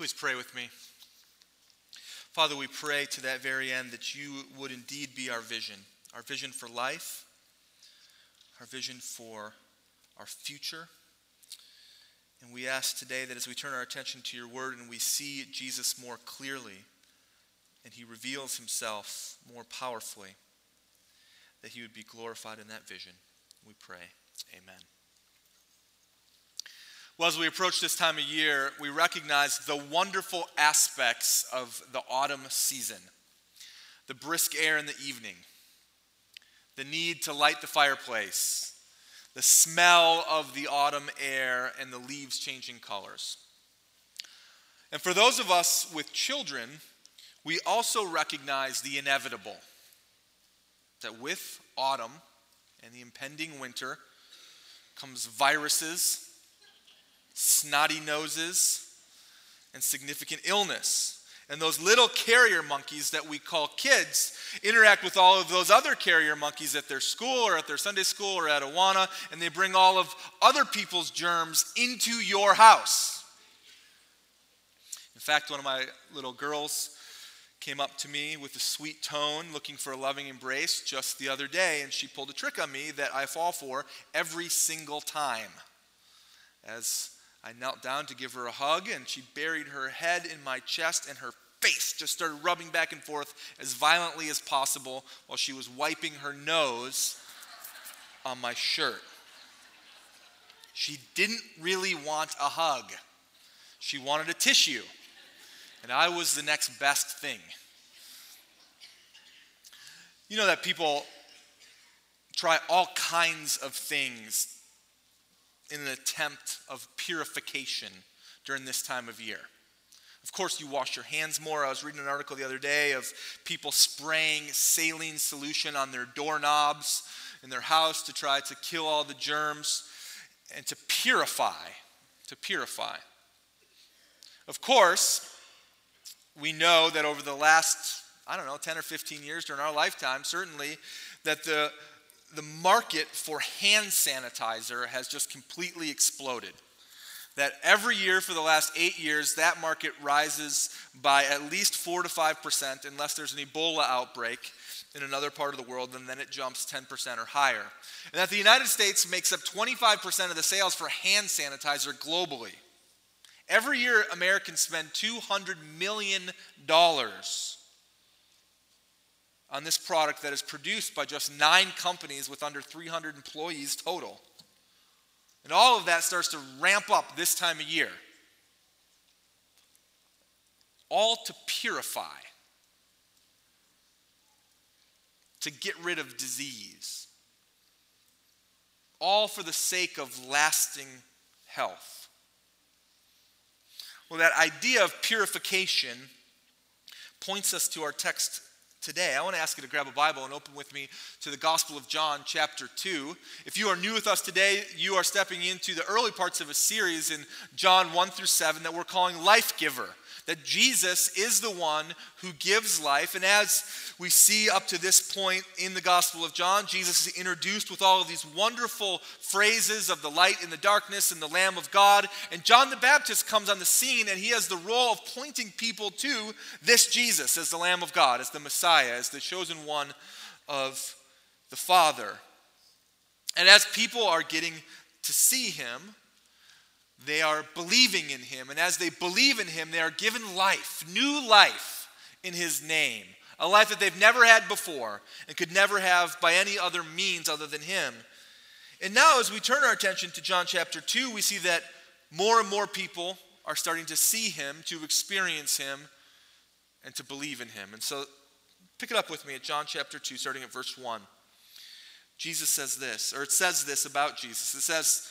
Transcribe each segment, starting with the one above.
Please pray with me. Father, we pray to that very end that you would indeed be our vision, our vision for life, our vision for our future. And we ask today that as we turn our attention to your word and we see Jesus more clearly and he reveals himself more powerfully, that he would be glorified in that vision. We pray. Amen. Well, as we approach this time of year, we recognize the wonderful aspects of the autumn season the brisk air in the evening, the need to light the fireplace, the smell of the autumn air, and the leaves changing colors. And for those of us with children, we also recognize the inevitable that with autumn and the impending winter comes viruses snotty noses, and significant illness. And those little carrier monkeys that we call kids interact with all of those other carrier monkeys at their school or at their Sunday school or at Awana, and they bring all of other people's germs into your house. In fact, one of my little girls came up to me with a sweet tone looking for a loving embrace just the other day, and she pulled a trick on me that I fall for every single time. As I knelt down to give her a hug, and she buried her head in my chest, and her face just started rubbing back and forth as violently as possible while she was wiping her nose on my shirt. She didn't really want a hug, she wanted a tissue, and I was the next best thing. You know that people try all kinds of things in an attempt of purification during this time of year. Of course, you wash your hands more. I was reading an article the other day of people spraying saline solution on their doorknobs in their house to try to kill all the germs and to purify. To purify. Of course, we know that over the last, I don't know, 10 or 15 years during our lifetime, certainly, that the the market for hand sanitizer has just completely exploded. That every year for the last eight years, that market rises by at least 4 to 5%, unless there's an Ebola outbreak in another part of the world, and then it jumps 10% or higher. And that the United States makes up 25% of the sales for hand sanitizer globally. Every year, Americans spend $200 million on this product that is produced by just nine companies with under 300 employees total. And all of that starts to ramp up this time of year. All to purify, to get rid of disease, all for the sake of lasting health. Well, that idea of purification points us to our text today, I want to ask you to grab a Bible and open with me to the Gospel of John, chapter 2. If you are new with us today, you are stepping into the early parts of a series in John 1 through 7 that we're calling Life Giver that Jesus is the one who gives life. And as we see up to this point in the Gospel of John, Jesus is introduced with all of these wonderful phrases of the light in the darkness and the Lamb of God. And John the Baptist comes on the scene and he has the role of pointing people to this Jesus as the Lamb of God, as the Messiah, as the chosen one of the Father. And as people are getting to see him, they are believing in him. And as they believe in him, they are given life, new life in his name, a life that they've never had before and could never have by any other means other than him. And now, as we turn our attention to John chapter 2, we see that more and more people are starting to see him, to experience him, and to believe in him. And so, pick it up with me at John chapter 2, starting at verse 1. Jesus says this, or it says this about Jesus. It says,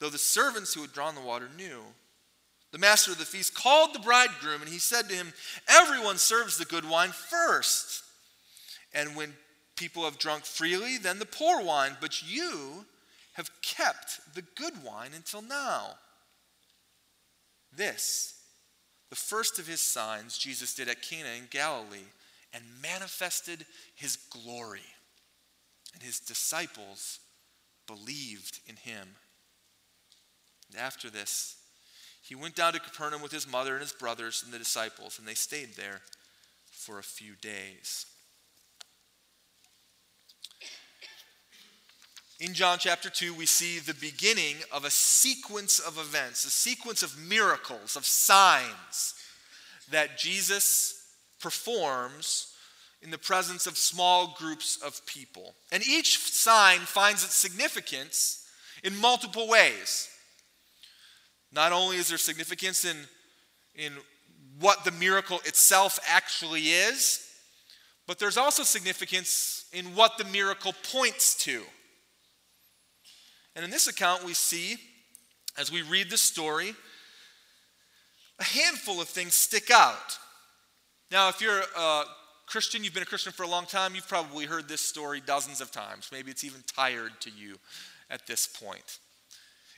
though the servants who had drawn the water knew. The master of the feast called the bridegroom, and he said to him, Everyone serves the good wine first. And when people have drunk freely, then the poor wine, but you have kept the good wine until now. This, the first of his signs, Jesus did at Cana in Galilee and manifested his glory. And his disciples believed in him. After this, he went down to Capernaum with his mother and his brothers and the disciples, and they stayed there for a few days. In John chapter 2, we see the beginning of a sequence of events, a sequence of miracles, of signs that Jesus performs in the presence of small groups of people. And each sign finds its significance in multiple ways. Not only is there significance in, in what the miracle itself actually is, but there's also significance in what the miracle points to. And in this account, we see, as we read the story, a handful of things stick out. Now, if you're a Christian, you've been a Christian for a long time, you've probably heard this story dozens of times. Maybe it's even tired to you at this point.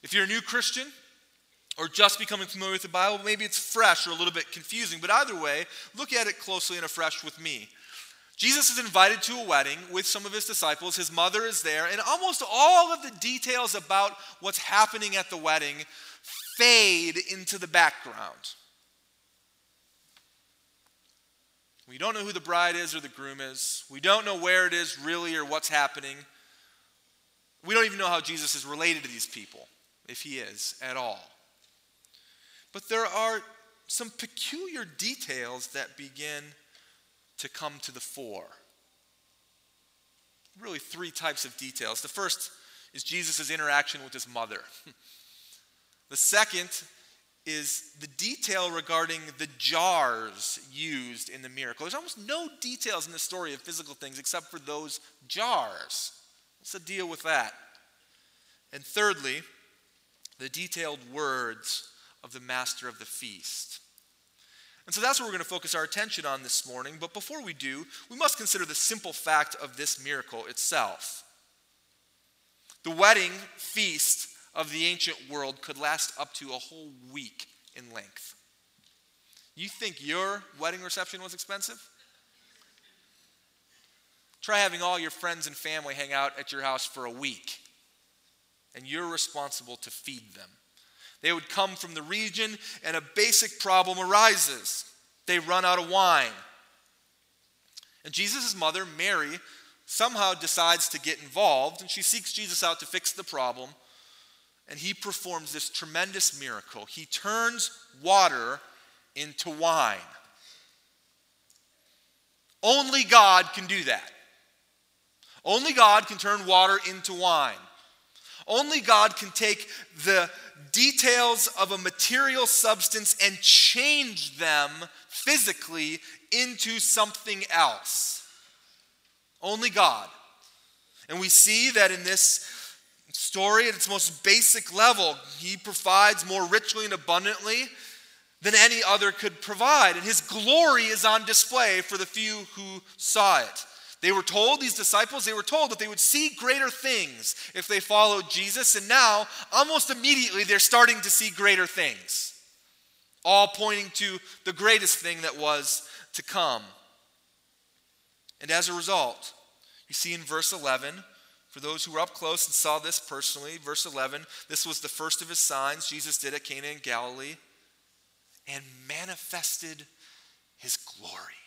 If you're a new Christian, or just becoming familiar with the Bible, maybe it's fresh or a little bit confusing. But either way, look at it closely and afresh with me. Jesus is invited to a wedding with some of his disciples. His mother is there, and almost all of the details about what's happening at the wedding fade into the background. We don't know who the bride is or the groom is. We don't know where it is really or what's happening. We don't even know how Jesus is related to these people, if he is at all. But there are some peculiar details that begin to come to the fore. Really, three types of details. The first is Jesus' interaction with his mother. the second is the detail regarding the jars used in the miracle. There's almost no details in the story of physical things except for those jars. What's the deal with that? And thirdly, the detailed words of the master of the feast. And so that's what we're going to focus our attention on this morning. But before we do, we must consider the simple fact of this miracle itself. The wedding feast of the ancient world could last up to a whole week in length. You think your wedding reception was expensive? Try having all your friends and family hang out at your house for a week, and you're responsible to feed them. They would come from the region, and a basic problem arises. They run out of wine. And Jesus' mother, Mary, somehow decides to get involved, and she seeks Jesus out to fix the problem. And he performs this tremendous miracle. He turns water into wine. Only God can do that. Only God can turn water into wine. Only God can take the details of a material substance and change them physically into something else. Only God. And we see that in this story, at its most basic level, He provides more richly and abundantly than any other could provide. And His glory is on display for the few who saw it. They were told, these disciples, they were told that they would see greater things if they followed Jesus. And now, almost immediately, they're starting to see greater things, all pointing to the greatest thing that was to come. And as a result, you see in verse 11, for those who were up close and saw this personally, verse 11, this was the first of his signs Jesus did at Cana in Galilee and manifested his glory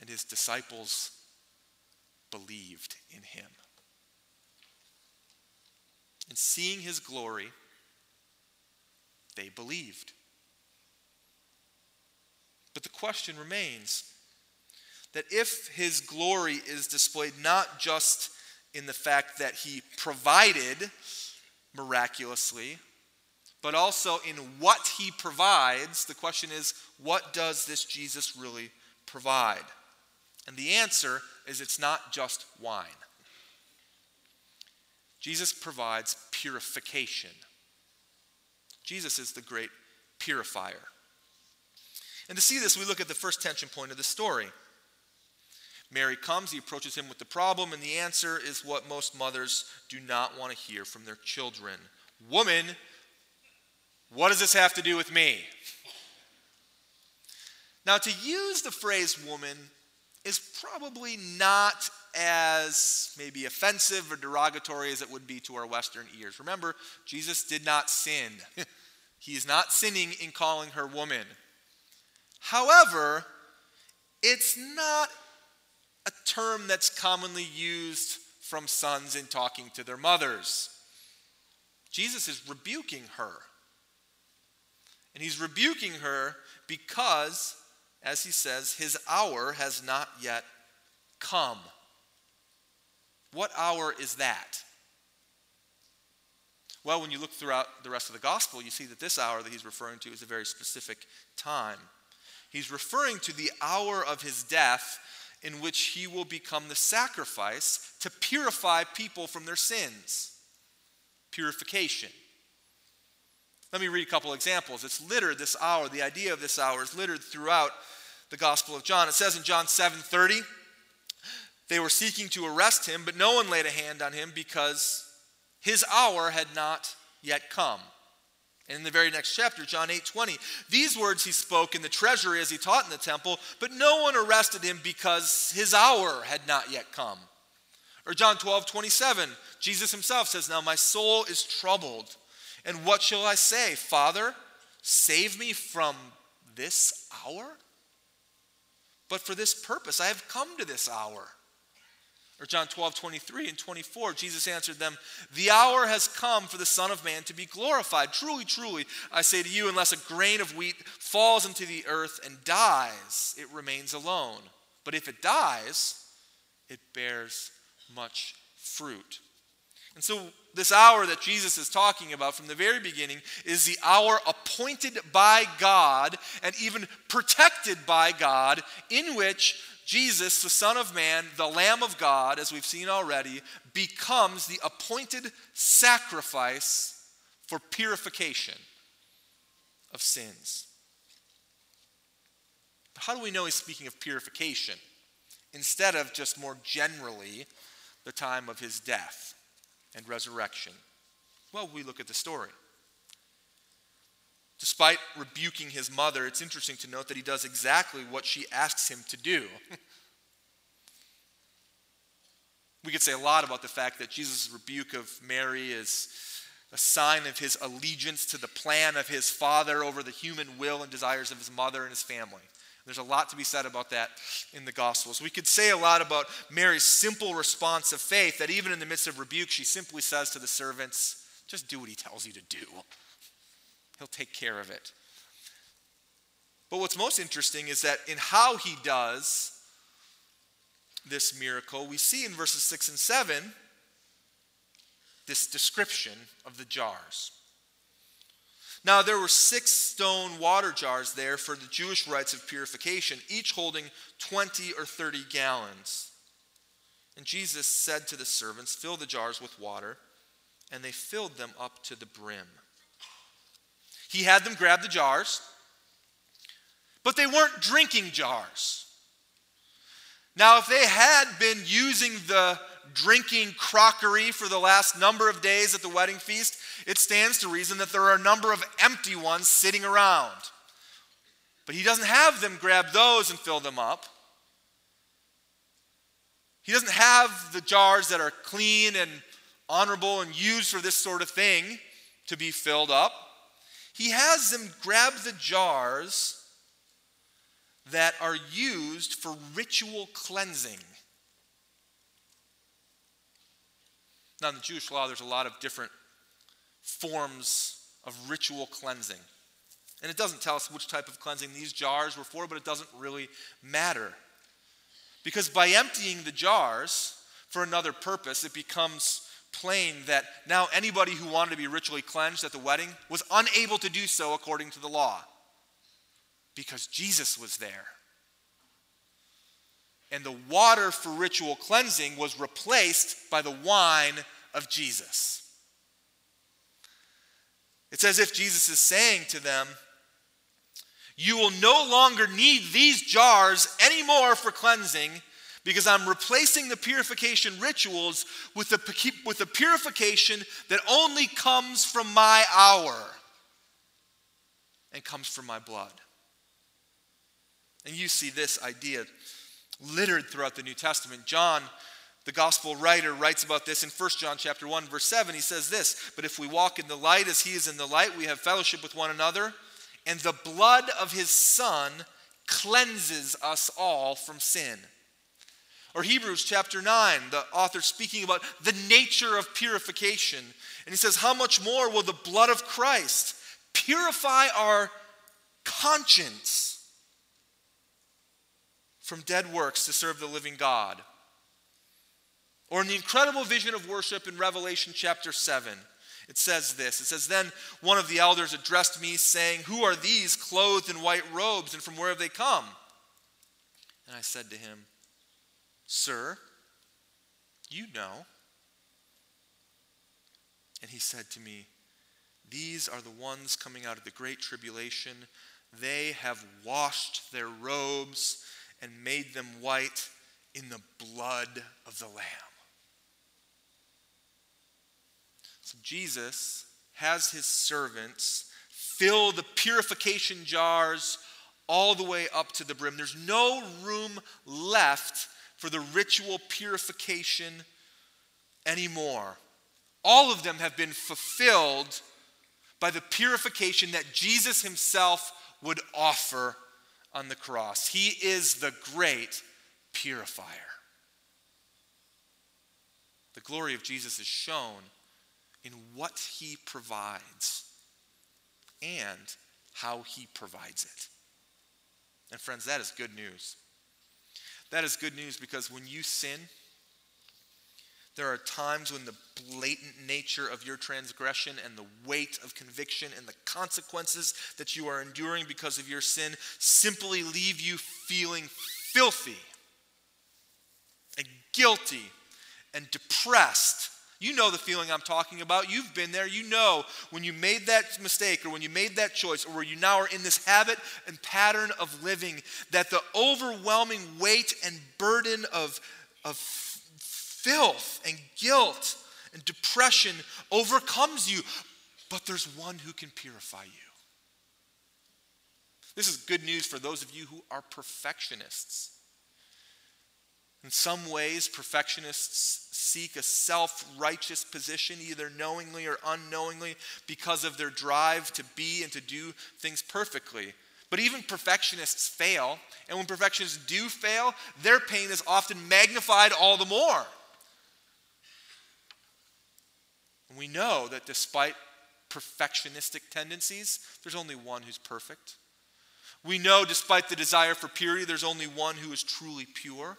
and his disciples believed in him. And seeing his glory, they believed. But the question remains that if his glory is displayed not just in the fact that he provided miraculously, but also in what he provides, the question is, what does this Jesus really provide? And the answer is it's not just wine. Jesus provides purification. Jesus is the great purifier. And to see this, we look at the first tension point of the story. Mary comes, he approaches him with the problem, and the answer is what most mothers do not want to hear from their children Woman, what does this have to do with me? Now, to use the phrase woman is probably not as maybe offensive or derogatory as it would be to our Western ears. Remember, Jesus did not sin, he is not sinning in calling her woman. However, it's not a term that's commonly used from sons in talking to their mothers. Jesus is rebuking her. And he's rebuking her because, as he says, his hour has not yet come. What hour is that? Well, when you look throughout the rest of the gospel, you see that this hour that he's referring to is a very specific time. He's referring to the hour of his death in which he will become the sacrifice to purify people from their sins. Purification. Let me read a couple examples. It's littered this hour. The idea of this hour is littered throughout the Gospel of John. It says in John 7:30, they were seeking to arrest him, but no one laid a hand on him because his hour had not yet come. And in the very next chapter, John 8 20, these words he spoke in the treasury as he taught in the temple, but no one arrested him because his hour had not yet come. Or John 12 27, Jesus himself says, Now my soul is troubled. And what shall I say? Father, save me from this hour? But for this purpose I have come to this hour. Or John 12, 23 and 24, Jesus answered them, The hour has come for the Son of Man to be glorified. Truly, truly, I say to you, unless a grain of wheat falls into the earth and dies, it remains alone. But if it dies, it bears much fruit. And so, this hour that Jesus is talking about from the very beginning is the hour appointed by God and even protected by God, in which Jesus, the Son of Man, the Lamb of God, as we've seen already, becomes the appointed sacrifice for purification of sins. How do we know he's speaking of purification instead of just more generally the time of his death and resurrection? Well, we look at the story. Despite rebuking his mother, it's interesting to note that he does exactly what she asks him to do. we could say a lot about the fact that Jesus' rebuke of Mary is a sign of his allegiance to the plan of his father over the human will and desires of his mother and his family. There's a lot to be said about that in the Gospels. We could say a lot about Mary's simple response of faith that even in the midst of rebuke, she simply says to the servants, just do what he tells you to do. He'll take care of it. But what's most interesting is that in how he does this miracle, we see in verses 6 and 7 this description of the jars. Now, there were six stone water jars there for the Jewish rites of purification, each holding 20 or 30 gallons. And Jesus said to the servants, Fill the jars with water, and they filled them up to the brim. He had them grab the jars, but they weren't drinking jars. Now, if they had been using the drinking crockery for the last number of days at the wedding feast, it stands to reason that there are a number of empty ones sitting around. But he doesn't have them grab those and fill them up. He doesn't have the jars that are clean and honorable and used for this sort of thing to be filled up. He has them grab the jars that are used for ritual cleansing. Now, in the Jewish law, there's a lot of different forms of ritual cleansing. And it doesn't tell us which type of cleansing these jars were for, but it doesn't really matter. Because by emptying the jars for another purpose, it becomes plain that now anybody who wanted to be ritually cleansed at the wedding was unable to do so according to the law. Because Jesus was there. And the water for ritual cleansing was replaced by the wine of Jesus. It's as if Jesus is saying to them, You will no longer need these jars anymore for cleansing because I'm replacing the purification rituals with the, with the purification that only comes from my hour and comes from my blood. And you see this idea littered throughout the New Testament. John, the gospel writer, writes about this in 1 John chapter 1, verse 7. He says this: But if we walk in the light as he is in the light, we have fellowship with one another, and the blood of his Son cleanses us all from sin. Or Hebrews chapter 9, the author speaking about the nature of purification. And he says, How much more will the blood of Christ purify our conscience from dead works to serve the living God? Or in the incredible vision of worship in Revelation chapter 7, it says this It says, Then one of the elders addressed me, saying, Who are these clothed in white robes, and from where have they come? And I said to him, Sir, you know. And he said to me, These are the ones coming out of the great tribulation. They have washed their robes and made them white in the blood of the Lamb. So Jesus has his servants fill the purification jars all the way up to the brim. There's no room left for the ritual purification anymore. All of them have been fulfilled by the purification that Jesus himself would offer on the cross. He is the great purifier. The glory of Jesus is shown in what he provides and how he provides it. And, friends, that is good news. That is good news because when you sin, there are times when the blatant nature of your transgression and the weight of conviction and the consequences that you are enduring because of your sin simply leave you feeling filthy and guilty and depressed you know the feeling I'm talking about. You've been there. You know when you made that mistake or when you made that choice or where you now are in this habit and pattern of living that the overwhelming weight and burden of, of filth and guilt and depression overcomes you. But there's one who can purify you. This is good news for those of you who are perfectionists. In some ways, perfectionists seek a self righteous position, either knowingly or unknowingly, because of their drive to be and to do things perfectly. But even perfectionists fail, and when perfectionists do fail, their pain is often magnified all the more. And we know that despite perfectionistic tendencies, there's only one who's perfect. We know, despite the desire for purity, there's only one who is truly pure.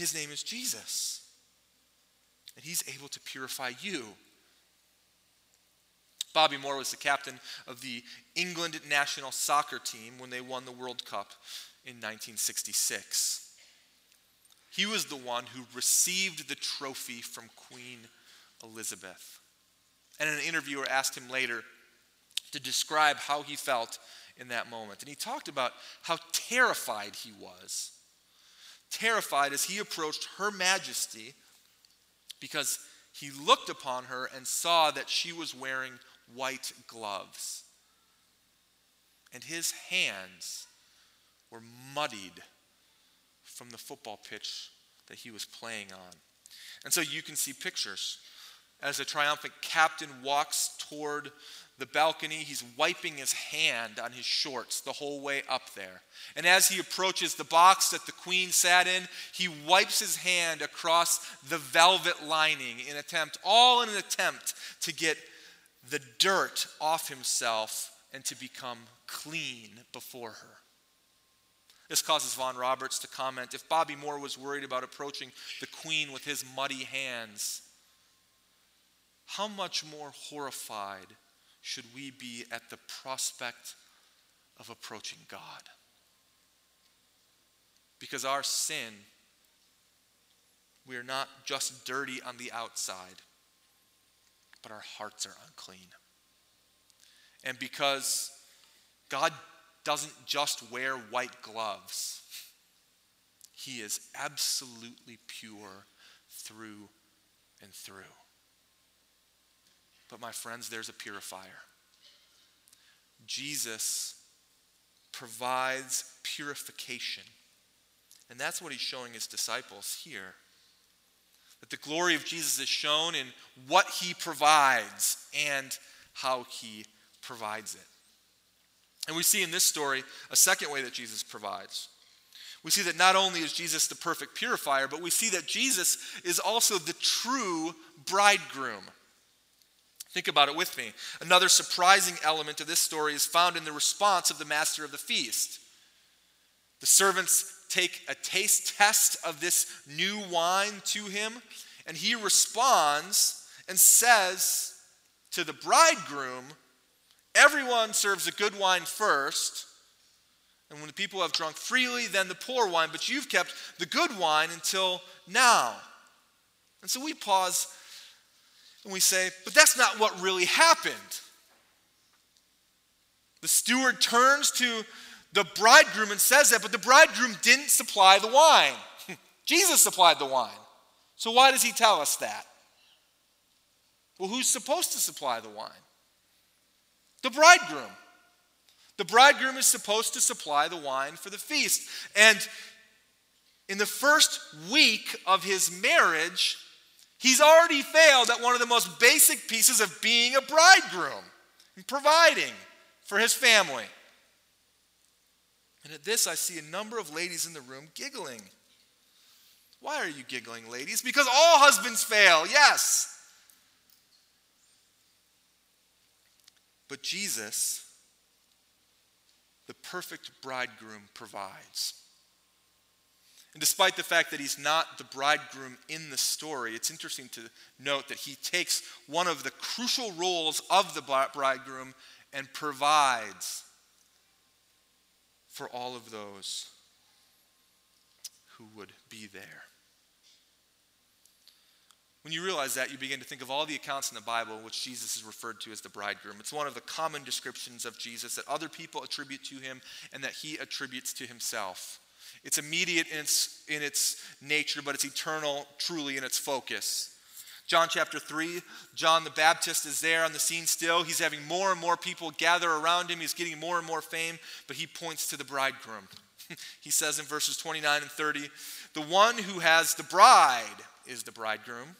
His name is Jesus. And he's able to purify you. Bobby Moore was the captain of the England national soccer team when they won the World Cup in 1966. He was the one who received the trophy from Queen Elizabeth. And an interviewer asked him later to describe how he felt in that moment. And he talked about how terrified he was terrified as he approached her majesty because he looked upon her and saw that she was wearing white gloves. And his hands were muddied from the football pitch that he was playing on. And so you can see pictures as a triumphant captain walks toward the balcony, he's wiping his hand on his shorts the whole way up there. And as he approaches the box that the queen sat in, he wipes his hand across the velvet lining in attempt all in an attempt to get the dirt off himself and to become clean before her. This causes Vaughan Roberts to comment if Bobby Moore was worried about approaching the queen with his muddy hands, how much more horrified should we be at the prospect of approaching God? Because our sin, we are not just dirty on the outside, but our hearts are unclean. And because God doesn't just wear white gloves, He is absolutely pure through and through. But, my friends, there's a purifier. Jesus provides purification. And that's what he's showing his disciples here. That the glory of Jesus is shown in what he provides and how he provides it. And we see in this story a second way that Jesus provides. We see that not only is Jesus the perfect purifier, but we see that Jesus is also the true bridegroom. Think about it with me. Another surprising element of this story is found in the response of the master of the feast. The servants take a taste test of this new wine to him, and he responds and says to the bridegroom, Everyone serves the good wine first, and when the people have drunk freely, then the poor wine, but you've kept the good wine until now. And so we pause and we say, but that's not what really happened. The steward turns to the bridegroom and says that, but the bridegroom didn't supply the wine. Jesus supplied the wine. So why does he tell us that? Well, who's supposed to supply the wine? The bridegroom. The bridegroom is supposed to supply the wine for the feast. And in the first week of his marriage, he's already failed at one of the most basic pieces of being a bridegroom and providing for his family. And at this, I see a number of ladies in the room giggling. Why are you giggling, ladies? Because all husbands fail, yes. But Jesus, the perfect bridegroom, provides. And despite the fact that he's not the bridegroom in the story, it's interesting to note that he takes one of the crucial roles of the bridegroom and provides for all of those who would be there. When you realize that, you begin to think of all the accounts in the Bible in which Jesus is referred to as the bridegroom. It's one of the common descriptions of Jesus that other people attribute to him and that he attributes to himself. It's immediate in its, in its nature, but it's eternal truly in its focus. John chapter 3, John the Baptist is there on the scene still. He's having more and more people gather around him. He's getting more and more fame, but he points to the bridegroom. he says in verses 29 and 30, The one who has the bride is the bridegroom.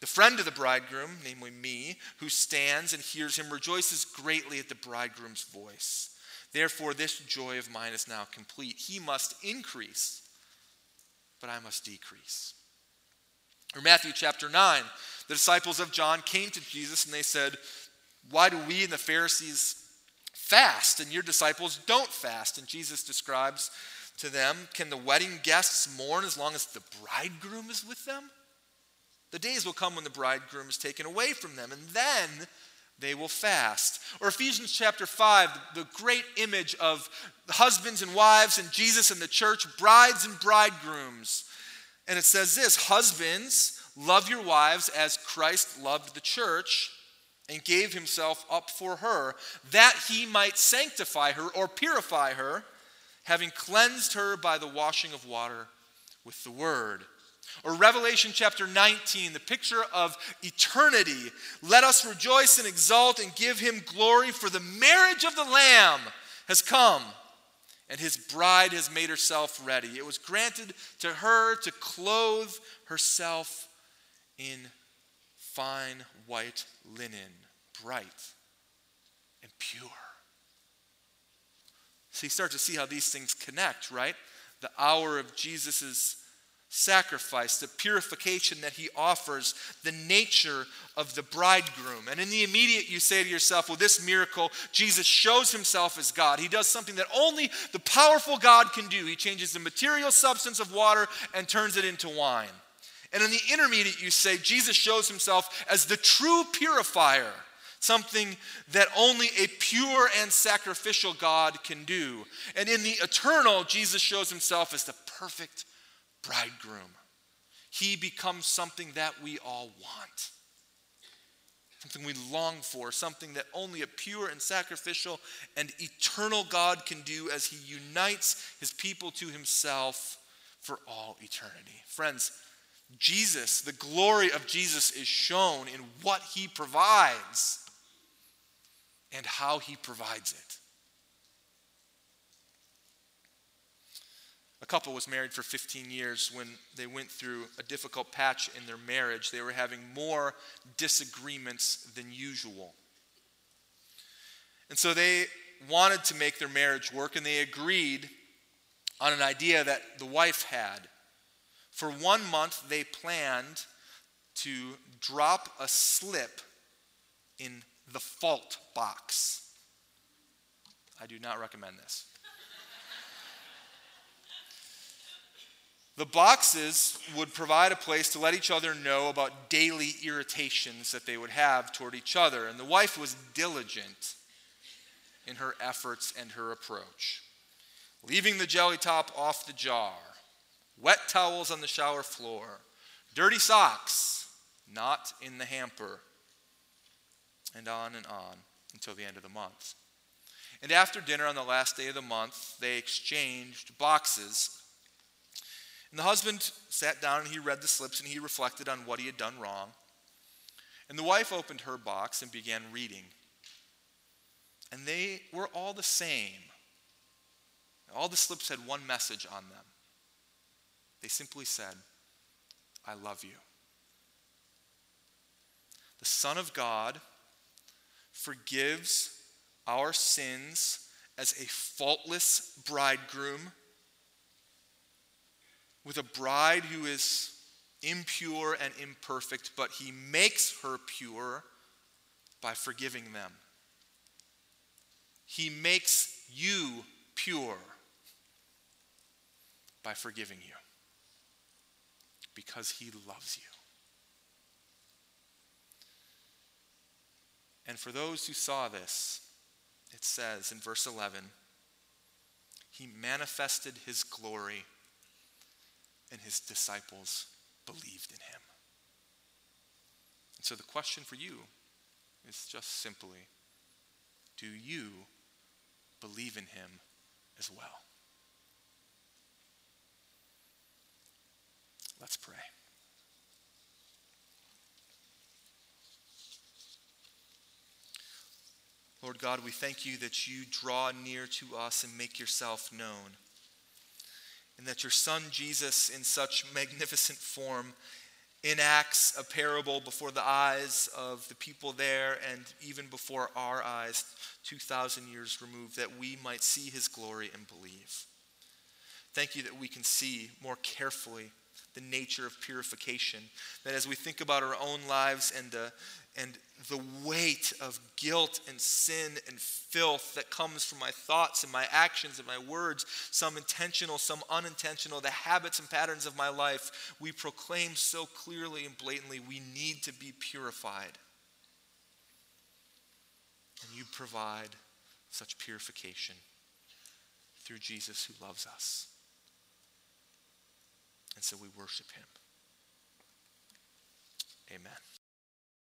The friend of the bridegroom, namely me, who stands and hears him, rejoices greatly at the bridegroom's voice. Therefore, this joy of mine is now complete. He must increase, but I must decrease. Or Matthew chapter 9, the disciples of John came to Jesus and they said, Why do we and the Pharisees fast and your disciples don't fast? And Jesus describes to them, Can the wedding guests mourn as long as the bridegroom is with them? The days will come when the bridegroom is taken away from them, and then they will fast. Or Ephesians chapter 5, the great image of husbands and wives and Jesus and the church, brides and bridegrooms. And it says this Husbands, love your wives as Christ loved the church and gave himself up for her, that he might sanctify her or purify her, having cleansed her by the washing of water with the word or Revelation chapter 19, the picture of eternity. Let us rejoice and exult and give him glory, for the marriage of the Lamb has come, and his bride has made herself ready. It was granted to her to clothe herself in fine white linen, bright and pure. So you start to see how these things connect, right? The hour of Jesus' sacrifice, the purification that he offers, the nature of the bridegroom. And in the immediate, you say to yourself, well, this miracle, Jesus shows himself as God. He does something that only the powerful God can do. He changes the material substance of water and turns it into wine. And in the intermediate, you say, Jesus shows himself as the true purifier something that only a pure and sacrificial God can do. And in the eternal, Jesus shows himself as the perfect bridegroom. He becomes something that we all want, something we long for, something that only a pure and sacrificial and eternal God can do as he unites his people to himself for all eternity. Friends, Jesus, the glory of Jesus is shown in what he provides and how he provides it. Couple was married for 15 years when they went through a difficult patch in their marriage. They were having more disagreements than usual. And so they wanted to make their marriage work, and they agreed on an idea that the wife had. For one month, they planned to drop a slip in the fault box. I do not recommend this. The boxes would provide a place to let each other know about daily irritations that they would have toward each other. And the wife was diligent in her efforts and her approach. Leaving the jelly top off the jar, wet towels on the shower floor, dirty socks not in the hamper, and on and on until the end of the month. And after dinner on the last day of the month, they exchanged boxes and the husband sat down and he read the slips and he reflected on what he had done wrong. And the wife opened her box and began reading. And they were all the same. All the slips had one message on them. They simply said, I love you. The Son of God forgives our sins as a faultless bridegroom with a bride who is impure and imperfect, but he makes her pure by forgiving them. He makes you pure by forgiving you because he loves you. And for those who saw this, it says in verse 11, he manifested his glory and his disciples believed in him. And so the question for you is just simply do you believe in him as well? Let's pray. Lord God, we thank you that you draw near to us and make yourself known and that your son Jesus, in such magnificent form, enacts a parable before the eyes of the people there and even before our eyes, 2,000 years removed, that we might see his glory and believe. Thank you that we can see more carefully the nature of purification. That as we think about our own lives and the, and the weight of guilt and sin and filth that comes from my thoughts and my actions and my words, some intentional, some unintentional, the habits and patterns of my life, we proclaim so clearly and blatantly we need to be purified. And you provide such purification through Jesus who loves us. And so we worship him. Amen.